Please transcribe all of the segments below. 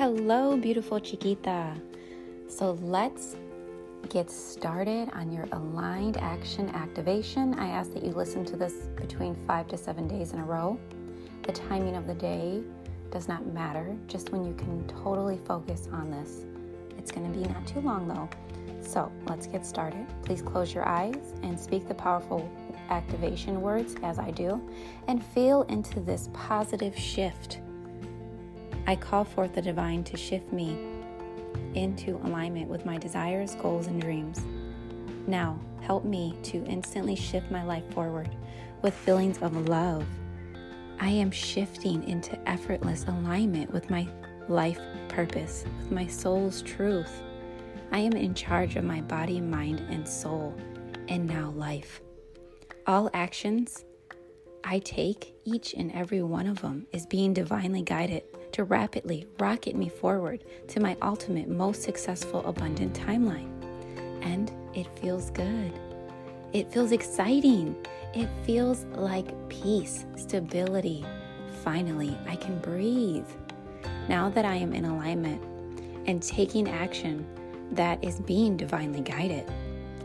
Hello, beautiful Chiquita. So let's get started on your aligned action activation. I ask that you listen to this between five to seven days in a row. The timing of the day does not matter, just when you can totally focus on this. It's going to be not too long though. So let's get started. Please close your eyes and speak the powerful activation words as I do and feel into this positive shift. I call forth the divine to shift me into alignment with my desires, goals, and dreams. Now, help me to instantly shift my life forward with feelings of love. I am shifting into effortless alignment with my life purpose, with my soul's truth. I am in charge of my body, mind, and soul, and now life. All actions I take, each and every one of them, is being divinely guided to rapidly rocket me forward to my ultimate, most successful, abundant timeline. And it feels good. It feels exciting. It feels like peace, stability. Finally, I can breathe. Now that I am in alignment and taking action that is being divinely guided,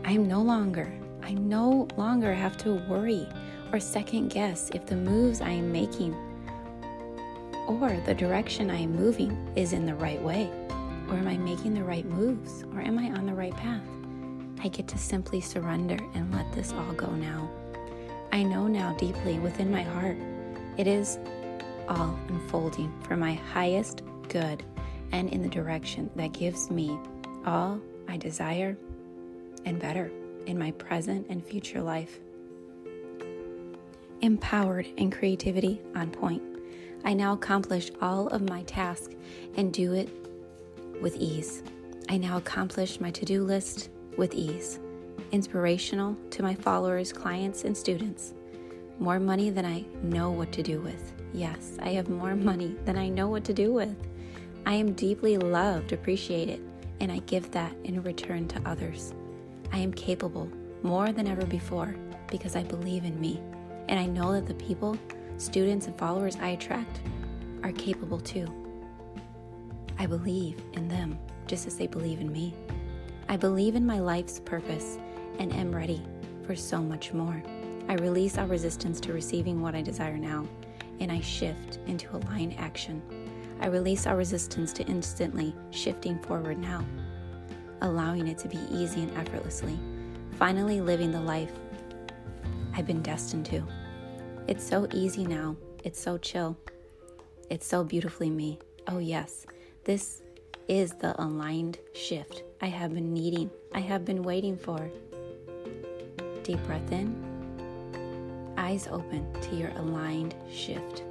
I am no longer, I no longer have to worry or second guess if the moves I am making or the direction I am moving is in the right way? Or am I making the right moves? Or am I on the right path? I get to simply surrender and let this all go now. I know now deeply within my heart it is all unfolding for my highest good and in the direction that gives me all I desire and better in my present and future life. Empowered in creativity on point. I now accomplish all of my tasks and do it with ease. I now accomplish my to do list with ease. Inspirational to my followers, clients, and students. More money than I know what to do with. Yes, I have more money than I know what to do with. I am deeply loved, appreciated, and I give that in return to others. I am capable more than ever before because I believe in me, and I know that the people students and followers I attract are capable too. I believe in them just as they believe in me. I believe in my life's purpose and am ready for so much more. I release our resistance to receiving what I desire now, and I shift into aligned action. I release our resistance to instantly shifting forward now, allowing it to be easy and effortlessly, finally living the life I've been destined to. It's so easy now. It's so chill. It's so beautifully me. Oh, yes, this is the aligned shift I have been needing, I have been waiting for. Deep breath in, eyes open to your aligned shift.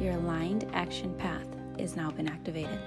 Your aligned action path is now been activated.